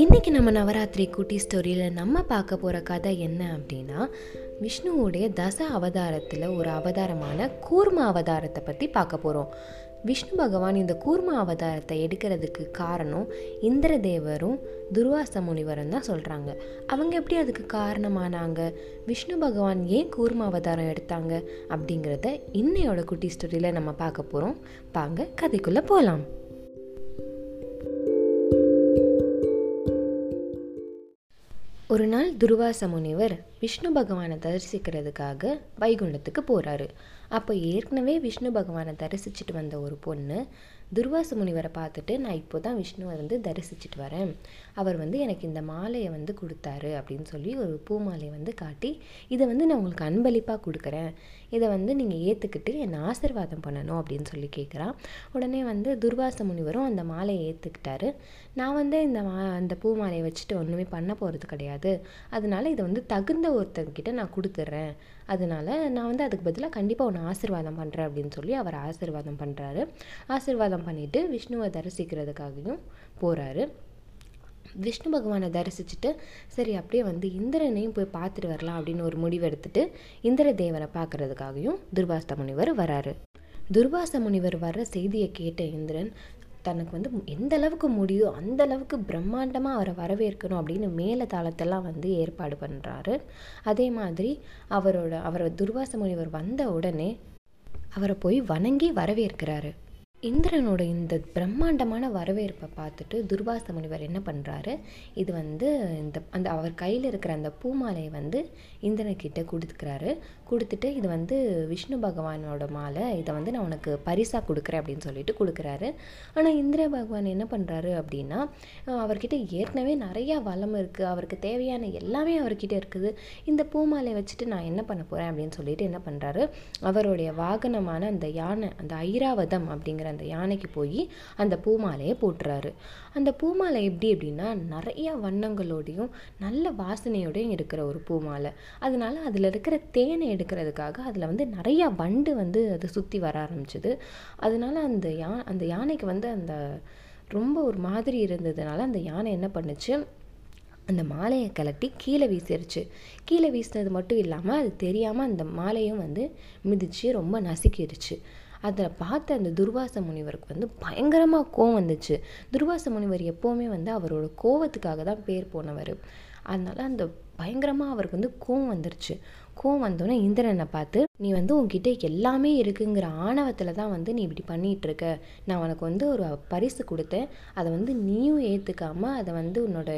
இன்றைக்கி நம்ம நவராத்திரி குட்டி ஸ்டோரியில் நம்ம பார்க்க போகிற கதை என்ன அப்படின்னா விஷ்ணுவோடைய தச அவதாரத்தில் ஒரு அவதாரமான கூர்ம அவதாரத்தை பற்றி பார்க்க போகிறோம் விஷ்ணு பகவான் இந்த கூர்ம அவதாரத்தை எடுக்கிறதுக்கு காரணம் இந்திரதேவரும் துர்வாச முனிவரும் தான் சொல்கிறாங்க அவங்க எப்படி அதுக்கு காரணமானாங்க? விஷ்ணு பகவான் ஏன் கூர்ம அவதாரம் எடுத்தாங்க அப்படிங்கிறத இன்னையோட குட்டி ஸ்டோரியில் நம்ம பார்க்க போகிறோம் பாங்க கதைக்குள்ளே போகலாம் ஒரு நாள் துர்வாச முனிவர் விஷ்ணு பகவானை தரிசிக்கிறதுக்காக வைகுண்டத்துக்கு போகிறாரு அப்போ ஏற்கனவே விஷ்ணு பகவானை தரிசிச்சுட்டு வந்த ஒரு பொண்ணு துர்வாச முனிவரை பார்த்துட்டு நான் இப்போ தான் விஷ்ணுவை வந்து தரிசிச்சுட்டு வரேன். அவர் வந்து எனக்கு இந்த மாலையை வந்து கொடுத்தாரு அப்படின்னு சொல்லி ஒரு பூ மாலையை வந்து காட்டி இதை வந்து நான் உங்களுக்கு அன்பளிப்பாக கொடுக்குறேன். இதை வந்து நீங்கள் ஏற்றுக்கிட்டு என்னை ஆசிர்வாதம் பண்ணணும் அப்படின்னு சொல்லி கேட்குறான் உடனே வந்து துர்வாச முனிவரும் அந்த மாலையை ஏற்றுக்கிட்டாரு நான் வந்து இந்த மா அந்த பூ மாலையை வச்சுட்டு ஒன்றுமே பண்ண போகிறது கிடையாது. அதனால இதை வந்து தகுந்த ஒருத்தங்கிட்ட நான் கொடுத்துட்றேன் அதனால நான் வந்து அதுக்கு பதிலாக கண்டிப்பாக உன்னை ஆசிர்வாதம் பண்ணுறேன் அப்படின்னு சொல்லி அவர் ஆசிர்வாதம் பண்ணுறாரு ஆசிர்வாதம் பண்ணிவிட்டு விஷ்ணுவை தரிசிக்கிறதுக்காகவும் போகிறாரு விஷ்ணு பகவானை தரிசிச்சுட்டு சரி அப்படியே வந்து இந்திரனையும் போய் பார்த்துட்டு வரலாம் அப்படின்னு ஒரு முடிவு எடுத்துட்டு இந்திர தேவனை பார்க்குறதுக்காகவும் துர்வாஸ்த முனிவர் வராரு. துர்வாச முனிவர் வர்ற செய்தியை கேட்ட இந்திரன் தனக்கு வந்து எந்த அளவுக்கு முடியும் அந்த அளவுக்கு பிரம்மாண்டமாக அவரை வரவேற்கணும் அப்படின்னு மேல தாளத்தெல்லாம் வந்து ஏற்பாடு பண்ணுறாரு அதே மாதிரி அவரோட அவரை துர்வாச முனிவர் வந்த உடனே அவரை போய் வணங்கி வரவேற்கிறாரு. இந்திரனோட இந்த பிரம்மாண்டமான வரவேற்பை பார்த்துட்டு துர்வாச முனிவர் என்ன பண்ணுறாரு இது வந்து இந்த அந்த அவர் கையில் இருக்கிற அந்த பூமாலையை வந்து இந்திரன்கிட்ட கொடுத்துக்கிறாரு. கொடுத்துட்டு இது வந்து விஷ்ணு பகவானோட மாலை. இதை வந்து நான் உனக்கு பரிசாக கொடுக்குறேன் அப்படின்னு சொல்லிட்டு கொடுக்குறாரு. ஆனால் இந்திர பகவான் என்ன பண்ணுறாரு அப்படின்னா அவர்கிட்ட ஏற்கனவே நிறையா வளம் இருக்குது அவருக்கு தேவையான எல்லாமே அவர்கிட்ட இருக்குது. இந்த பூமாலையை வச்சுட்டு நான் என்ன பண்ண போகிறேன் அப்படின்னு சொல்லிட்டு என்ன பண்ணுறாரு அவருடைய வாகனமான அந்த யானை அந்த ஐராவதம் அப்படிங்கிற அந்த யானைக்கு போய் அந்த பூமாலையை போட்டுறாரு. அந்த பூமாலை எப்படி அப்படின்னா நிறையா வண்ணங்களோடையும் நல்ல வாசனையோடையும் இருக்கிற ஒரு பூமாலை. அதனால அதில் இருக்கிற தேனை எடுக்கிறதுக்காக அதில் வந்து நிறையா வண்டு வந்து அதை சுற்றி வர ஆரம்பிச்சிது. அதனால அந்த யா அந்த யானைக்கு வந்து அந்த ரொம்ப ஒரு மாதிரி இருந்ததுனால அந்த யானை என்ன பண்ணுச்சு அந்த மாலையை கலட்டி கீழே வீசிருச்சு. கீழே வீசினது மட்டும் இல்லாமல் அது தெரியாமல் அந்த மாலையும் வந்து மிதித்து ரொம்ப நசுக்கிடுச்சு. அதில் பார்த்த அந்த துர்வாச முனிவருக்கு வந்து பயங்கரமாக கோவம் வந்துச்சு. துர்வாச முனிவர் எப்போவுமே வந்து அவரோட கோவத்துக்காக தான் பேர் போனவர். அதனால் அந்த பயங்கரமாக அவருக்கு வந்து கோவம் வந்துருச்சு. கோவம் வந்தோடனே இந்திரனை பார்த்து நீ வந்து உன்கிட்ட எல்லாமே இருக்குங்கிற ஆணவத்தில் தான் வந்து நீ இப்படி பண்ணிகிட்ருக்க நான் உனக்கு வந்து ஒரு பரிசு கொடுத்தேன். அதை வந்து நீயும் ஏற்றுக்காமல் அதை வந்து உன்னோட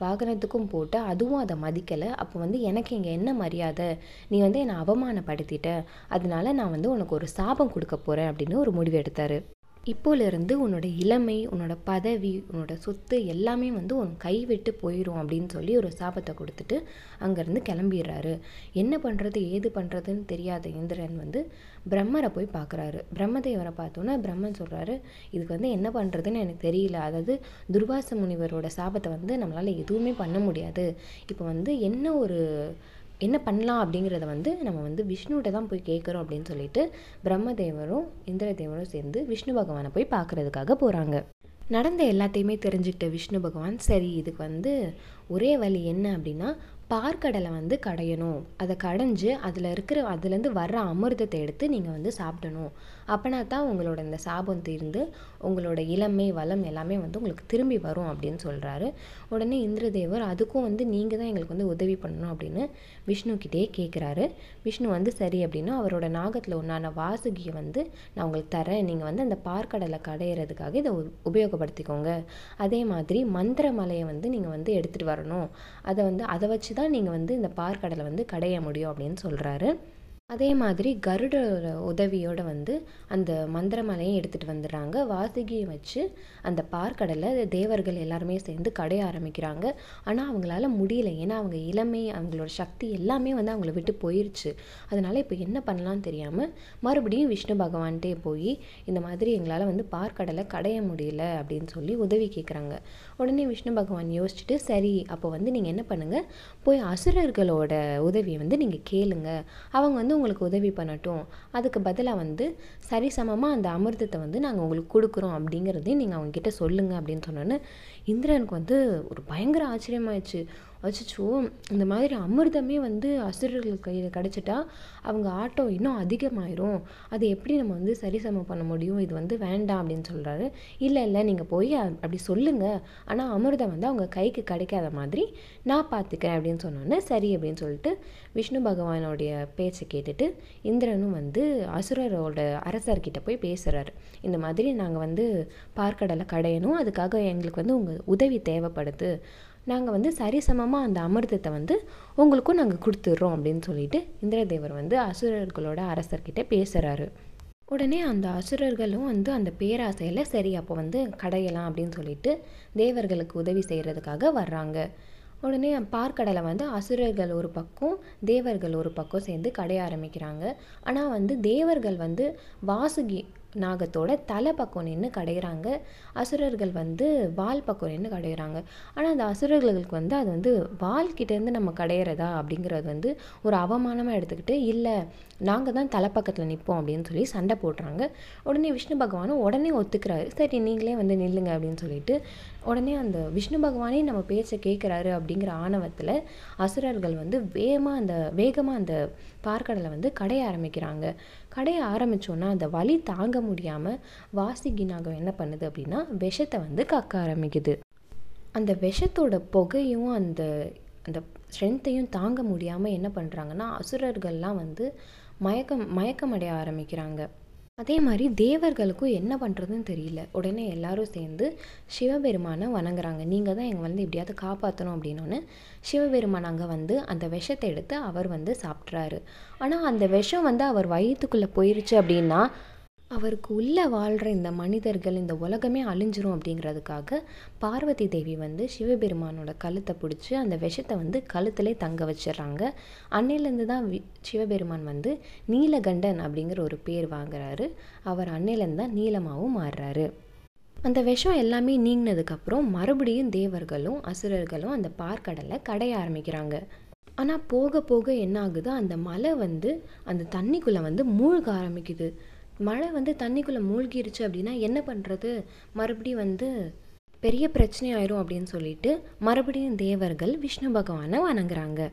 வாகனத்துக்கும் போட்டு அதுவும் அதை மதிக்கலை. அப்போ வந்து எனக்கு இங்கே என்ன மரியாதை? நீ வந்து என்னை அவமானப்படுத்திட்ட. அதனால நான் வந்து உனக்கு ஒரு சாபம் கொடுக்க போகிறேன் அப்படின்னு ஒரு முடிவு எடுத்தார். இப்போலேருந்து உன்னோட இளமை உன்னோட பதவி உன்னோட சொத்து எல்லாமே வந்து உன் கைவிட்டு போயிடும் அப்படின்னு சொல்லி ஒரு சாபத்தை கொடுத்துட்டு அங்கேருந்து கிளம்பிடுறாரு. என்ன பண்ணுறது ஏது பண்ணுறதுன்னு தெரியாத இந்திரன் வந்து பிரம்மரை போய் பார்க்குறாரு. பிரம்மதேவரை பார்த்தோன்னா பிரம்மன் சொல்கிறாரு இதுக்கு வந்து என்ன பண்ணுறதுன்னு எனக்கு தெரியல. அதாவது துர்வாச முனிவரோட சாபத்தை வந்து நம்மளால் எதுவுமே பண்ண முடியாது. இப்போ வந்து என்ன ஒரு என்ன பண்ணலாம் அப்படிங்கிறத வந்து நம்ம வந்து விஷ்ணுகிட்ட தான் போய் கேட்குறோம் அப்படின்னு சொல்லிட்டு பிரம்மதேவரும் இந்திரதேவரும் சேர்ந்து விஷ்ணு பகவானை போய் பார்க்குறதுக்காக போகிறாங்க நடந்த எல்லாத்தையுமே தெரிஞ்சுக்கிட்ட விஷ்ணு பகவான் சரி இதுக்கு வந்து ஒரே வழி என்ன அப்படின்னா பார்க்கடலை வந்து கடையணும். அதை கடைஞ்சு அதில் இருக்கிற அதுலேருந்து வர்ற அமிர்தத்தை எடுத்து நீங்கள் வந்து சாப்பிடணும். அப்படின்னா தான் உங்களோட இந்த சாபம் தீர்ந்து உங்களோட இளமை வளம் எல்லாமே வந்து உங்களுக்கு திரும்பி வரும் அப்படின்னு சொல்கிறாரு உடனே இந்திரதேவர் அதுக்கும் வந்து நீங்கள் தான் எங்களுக்கு வந்து உதவி பண்ணணும் அப்படின்னு விஷ்ணுக்கிட்டே கேட்குறாரு விஷ்ணு வந்து சரி அப்படின்னா அவரோட நாகத்தில் ஒன்றான வாசுகியை வந்து நான் உங்களுக்கு தரேன் நீங்கள் வந்து அந்த பார்க்கடலை கடையிறதுக்காக இதை உபயோகப்படுத்திக்கோங்க. அதே மாதிரி மந்திரமலையை வந்து நீங்கள் வந்து எடுத்துகிட்டு வரணும். அதை வந்து அதை வச்சு தான் நீங்கள் வந்து இந்த பார்க்கடலை வந்து கடைய முடியும் அப்படின்னு சொல்கிறாரு அதே மாதிரி கருடோட உதவியோட வந்து அந்த மந்திரமலையை எடுத்துகிட்டு வந்துடுறாங்க. வாசுகியை வச்சு அந்த பார்க்கடலை தேவர்கள் எல்லாருமே சேர்ந்து கடைய ஆரம்பிக்கிறாங்க. ஆனால் அவங்களால முடியல. ஏன்னா அவங்க இளமை அவங்களோட சக்தி எல்லாமே வந்து அவங்கள விட்டு போயிருச்சு. அதனால் இப்போ என்ன பண்ணலான்னு தெரியாமல் மறுபடியும் விஷ்ணு பகவான்கிட்டே போய் இந்த மாதிரி எங்களால் வந்து பார்க்கடலை கடைய முடியல அப்படின்னு சொல்லி உதவி கேட்குறாங்க உடனே விஷ்ணு பகவான் யோசிச்சுட்டு சரி அப்போ வந்து நீங்கள் என்ன பண்ணுங்கள் போய் அசுரர்களோட உதவியை வந்து நீங்கள் கேளுங்க. அவங்க வந்து உங்களுக்கு உதவி பண்ணட்டும். அதுக்கு பதிலாக வந்து சரிசமமாக அந்த அமிர்தத்தை வந்து நாங்கள் உங்களுக்கு கொடுக்குறோம் அப்படிங்கிறதையும் நீங்கள் அவங்கக்கிட்ட சொல்லுங்கள் அப்படின்னு சொன்னோன்னே இந்திரனுக்கு வந்து ஒரு பயங்கர ஆச்சரியமாயிடுச்சு. அச்சச்சோ இந்த மாதிரி அமிர்தமே வந்து அசுரர்கள் கையில் கிடச்சிட்டா அவங்க ஆட்டம் இன்னும் அதிகமாயிரும். அது எப்படி நம்ம வந்து சரிசமம் பண்ண முடியும்? இது வந்து வேண்டாம் அப்படின்னு சொல்கிறாரு இல்லை இல்லை நீங்கள் போய் அப்படி சொல்லுங்கள் ஆனால் அமிர்தம் வந்து அவங்க கைக்கு கிடைக்காத மாதிரி நான் பார்த்துக்கிறேன் அப்படின்னு சொன்னோன்னே சரி அப்படின்னு சொல்லிட்டு விஷ்ணு பகவானுடைய பேச்சை கேட்டுட்டு இந்திரனும் வந்து அசுரரோட அரசர்கிட்ட போய் பேசுகிறாரு இந்த மாதிரி நாங்கள் வந்து பார்க்கடலை கடையணும். அதுக்காக எங்களுக்கு வந்து உங்கள் உதவி தேவைப்படுது. நாங்கள் வந்து சரிசமமாக அந்த அமிர்தத்தை வந்து உங்களுக்கும் நாங்கள் கொடுத்துட்றோம் அப்படின்னு சொல்லிட்டு இந்திரதேவர் வந்து அசுரர்களோட அரசர்கிட்ட பேசுகிறாரு உடனே அந்த அசுரர்களும் வந்து அந்த பேராசையில் சரி அப்போ வந்து கடையலாம் அப்படின்னு சொல்லிட்டு தேவர்களுக்கு உதவி செய்கிறதுக்காக வர்றாங்க. உடனே பார்க்கடலை வந்து அசுரர்கள் ஒரு பக்கம் தேவர்கள் ஒரு பக்கம் சேர்ந்து கடைய ஆரம்பிக்கிறாங்க. ஆனால் வந்து தேவர்கள் வந்து வாசுகி நாகத்தோட தலை பக்கம் நின்று கடையிறாங்க. அசுரர்கள் வந்து வால் பக்கம் நின்று கடையிறாங்க. ஆனால் அந்த அசுரர்களுக்கு வந்து அது வந்து வால்கிட்டேருந்து நம்ம கடையிறதா அப்படிங்கிறது வந்து ஒரு அவமானமாக எடுத்துக்கிட்டு இல்லை நாங்கள் தான் தலைப்பக்கத்தில் நிற்போம் அப்படின்னு சொல்லி சண்டை போடுறாங்க. உடனே விஷ்ணு பகவானும் உடனே ஒத்துக்கிறாரு. சரி நீங்களே வந்து நில்லுங்க அப்படின்னு சொல்லிட்டு உடனே அந்த விஷ்ணு பகவானே நம்ம பேச்சை கேட்குறாரு அப்படிங்கிற ஆணவத்தில் அசுரர்கள் வந்து வேகமாக அந்த வேகமாக அந்த பார்க்கடலை வந்து கடைய ஆரம்பிக்கிறாங்க. கடைய ஆரம்பிச்சோன்னா அந்த வலி தாங்க முடியாமல் வாசிகி நாகம் என்ன பண்ணுது அப்படின்னா விஷத்தை வந்து கக்க ஆரம்பிக்குது. அந்த விஷத்தோட புகையும் அந்த அந்த ஸ்ட்ரென்த்தையும் தாங்க முடியாமல் என்ன பண்ணுறாங்கன்னா அசுரர்கள்லாம் வந்து மயக்கம் மயக்கமடைய ஆரம்பிக்கிறாங்க. அதே மாதிரி தேவர்களுக்கும் என்ன பண்ணுறதுன்னு தெரியல. உடனே எல்லாரும் சேர்ந்து சிவபெருமானை வணங்குறாங்க. நீங்கள் தான் எங்கள் வந்து எப்படியாவது காப்பாற்றணும் அப்படின்னோன்னு சிவபெருமான் அங்கே வந்து அந்த விஷத்தை எடுத்து அவர் வந்து சாப்பிட்றாரு. ஆனால் அந்த விஷம் வந்து அவர் வயிற்றுக்குள்ளே போயிருச்சு அப்படின்னா அவருக்கு உள்ளே வாழ்கிற இந்த மனிதர்கள் இந்த உலகமே அழிஞ்சிரும் அப்படிங்கிறதுக்காக பார்வதி தேவி வந்து சிவபெருமானோட கழுத்தை பிடிச்சி அந்த விஷத்தை வந்து கழுத்திலே தங்க வச்சிடுறாங்க. அன்னையிலேருந்து தான் வி சிவபெருமான் வந்து நீலகண்டன் அப்படிங்கிற ஒரு பேர் வாங்குறாரு. அவர் அன்னையிலேருந்து தான் நீலமாகவும் மாறுறாரு. அந்த விஷம் எல்லாமே நீங்கினதுக்கப்புறம் மறுபடியும் தேவர்களும் அசுரர்களும் அந்த பார்க்கடலை கடைய ஆரம்பிக்கிறாங்க. ஆனால் போக போக என்ன ஆகுது? அந்த மலை வந்து அந்த தண்ணிக்குள்ளே வந்து மூழ்க ஆரம்பிக்குது. மழை வந்து தண்ணிக்குள்ளே மூழ்கிருச்சு அப்படின்னா என்ன பண்ணுறது மறுபடியும் வந்து பெரிய பிரச்சனை ஆயிரும் அப்படின்னு சொல்லிட்டு மறுபடியும் தேவர்கள் விஷ்ணு பகவானை வணங்குறாங்க.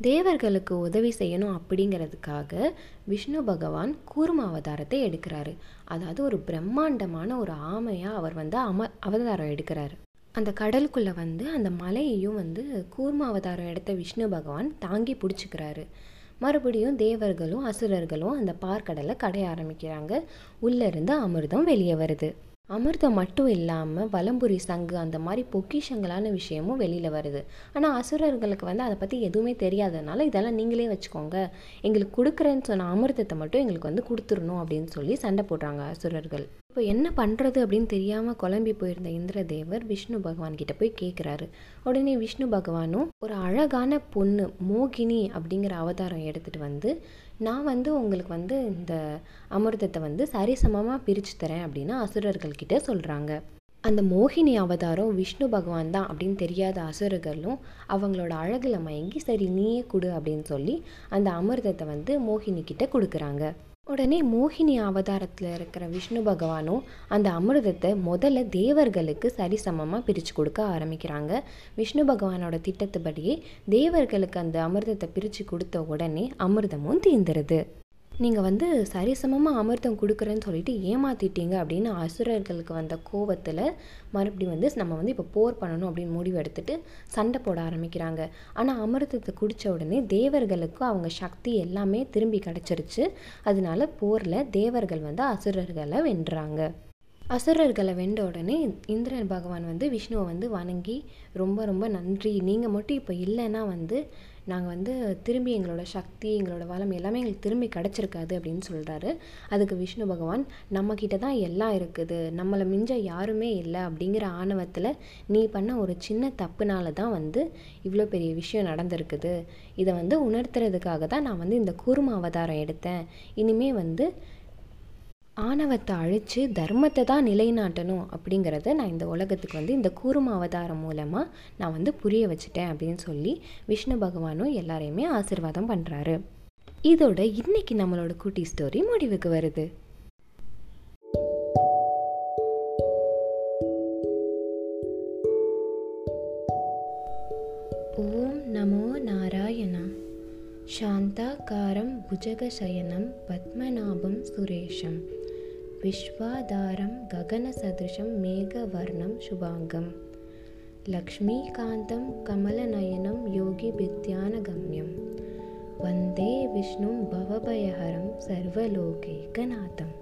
தேவர்களுக்கு உதவி செய்யணும் அப்படிங்கிறதுக்காக விஷ்ணு பகவான் கூர்ம அவதாரத்தை எடுக்கிறாரு. அதாவது ஒரு பிரம்மாண்டமான ஒரு ஆமையாக அவர் வந்து அம அவதாரம் எடுக்கிறாரு. அந்த கடலுக்குள்ளே வந்து அந்த மலையையும் வந்து கூர்ம அவதாரம் எடுத்த விஷ்ணு பகவான் தாங்கி பிடிச்சிக்கிறாரு. மறுபடியும் தேவர்களும் அசுரர்களும் அந்த பார்க்கடலை கடைய ஆரம்பிக்கிறாங்க. உள்ளேருந்து அமிர்தம் வெளியே வருது. அமிர்தம் மட்டும் இல்லாமல் வலம்புரி சங்கு அந்த மாதிரி பொக்கிஷங்களான விஷயமும் வெளியில் வருது. ஆனால் அசுரர்களுக்கு வந்து அதை பற்றி எதுவுமே தெரியாததுனால இதெல்லாம் நீங்களே வச்சுக்கோங்க. எங்களுக்கு கொடுக்குறேன்னு சொன்ன அமிர்தத்தை மட்டும் எங்களுக்கு வந்து கொடுத்துடணும் அப்படின்னு சொல்லி சண்டை போடுறாங்க அசுரர்கள். இப்போ என்ன பண்ணுறது அப்படின்னு தெரியாமல் குழம்பி போயிருந்த இந்திரதேவர் விஷ்ணு பகவான் கிட்ட போய் கேட்குறாரு உடனே விஷ்ணு பகவானும் ஒரு அழகான பொண்ணு மோகினி அப்படிங்கிற அவதாரம் எடுத்துகிட்டு வந்து நான் வந்து உங்களுக்கு வந்து இந்த அமிர்தத்தை வந்து சரிசமமாக பிரித்து தரேன் அப்படின்னு அசுரர்கள்கிட்ட சொல்கிறாங்க அந்த மோகினி அவதாரம் விஷ்ணு பகவான் தான் அப்படின்னு தெரியாத அசுரர்களும் அவங்களோட அழகில் மயங்கி சரி நீயே கொடு அப்படின்னு சொல்லி அந்த அமிர்தத்தை வந்து மோகினி கிட்ட கொடுக்குறாங்க. உடனே மோகினி அவதாரத்தில் இருக்கிற விஷ்ணு பகவானும் அந்த அமிர்தத்தை முதல்ல தேவர்களுக்கு சரிசமமாக பிரித்து கொடுக்க ஆரம்பிக்கிறாங்க. விஷ்ணு பகவானோட திட்டத்துப்படியே தேவர்களுக்கு அந்த அமிர்தத்தை பிரித்து கொடுத்த உடனே அமிர்தமும் தீந்துருது. நீங்கள் வந்து சரிசமமாக அமிர்தம் கொடுக்குறேன்னு சொல்லிட்டு ஏமாத்திட்டீங்க அப்படின்னு அசுரர்களுக்கு வந்த கோவத்தில் மறுபடியும் வந்து நம்ம வந்து இப்போ போர் பண்ணணும் அப்படின்னு முடிவு எடுத்துட்டு சண்டை போட ஆரம்பிக்கிறாங்க. ஆனால் அமிர்தத்தை குடித்த உடனே தேவர்களுக்கும் அவங்க சக்தி எல்லாமே திரும்பி கிடச்சிருச்சு. அதனால போரில் தேவர்கள் வந்து அசுரர்களை வென்றாங்க. அசுரர்களை வென்ற உடனே இந்திரன் பகவான் வந்து விஷ்ணுவை வந்து வணங்கி ரொம்ப ரொம்ப நன்றி. நீங்கள் மட்டும் இப்போ இல்லைன்னா வந்து நாங்கள் வந்து திரும்பி எங்களோட சக்தி எங்களோட வளம் எல்லாமே எங்களுக்கு திரும்பி கிடச்சிருக்காது அப்படின்னு சொல்கிறாரு அதுக்கு விஷ்ணு பகவான் நம்மக்கிட்ட தான் எல்லாம் இருக்குது. நம்மளை மிஞ்ச யாருமே இல்லை அப்படிங்கிற ஆணவத்தில் நீ பண்ண ஒரு சின்ன தப்புனால தான் வந்து இவ்வளோ பெரிய விஷயம் நடந்திருக்குது. இதை வந்து உணர்த்துறதுக்காக தான் நான் வந்து இந்த கூர்ம அவதாரம் எடுத்தேன். இனிமே வந்து ஆணவத்தை அழித்து தர்மத்தை தான் நிலைநாட்டணும் அப்படிங்கிறத நான் இந்த உலகத்துக்கு வந்து இந்த கூர்ம அவதாரம் மூலமாக நான் வந்து புரிய வச்சுட்டேன் அப்படின்னு சொல்லி விஷ்ணு பகவானும் எல்லாரையுமே ஆசிர்வாதம் பண்ணுறாரு இதோட இன்னைக்கு நம்மளோட குட்டி ஸ்டோரி முடிவுக்கு வருது. ஓம் நமோ நாராயண. சாந்தாகாரம் புஜகசயனம் பத்மநாபம் சுரேஷம். विश्वाधारं गगनसदृशं मेघवर्णं शुभाङ्गं। लक्ष्मीकान्तं कमलनयनं योगिविद्यानगम्यं। वन्दे विष्णुं भवभयहरं सर्वलोकैकनाथम्।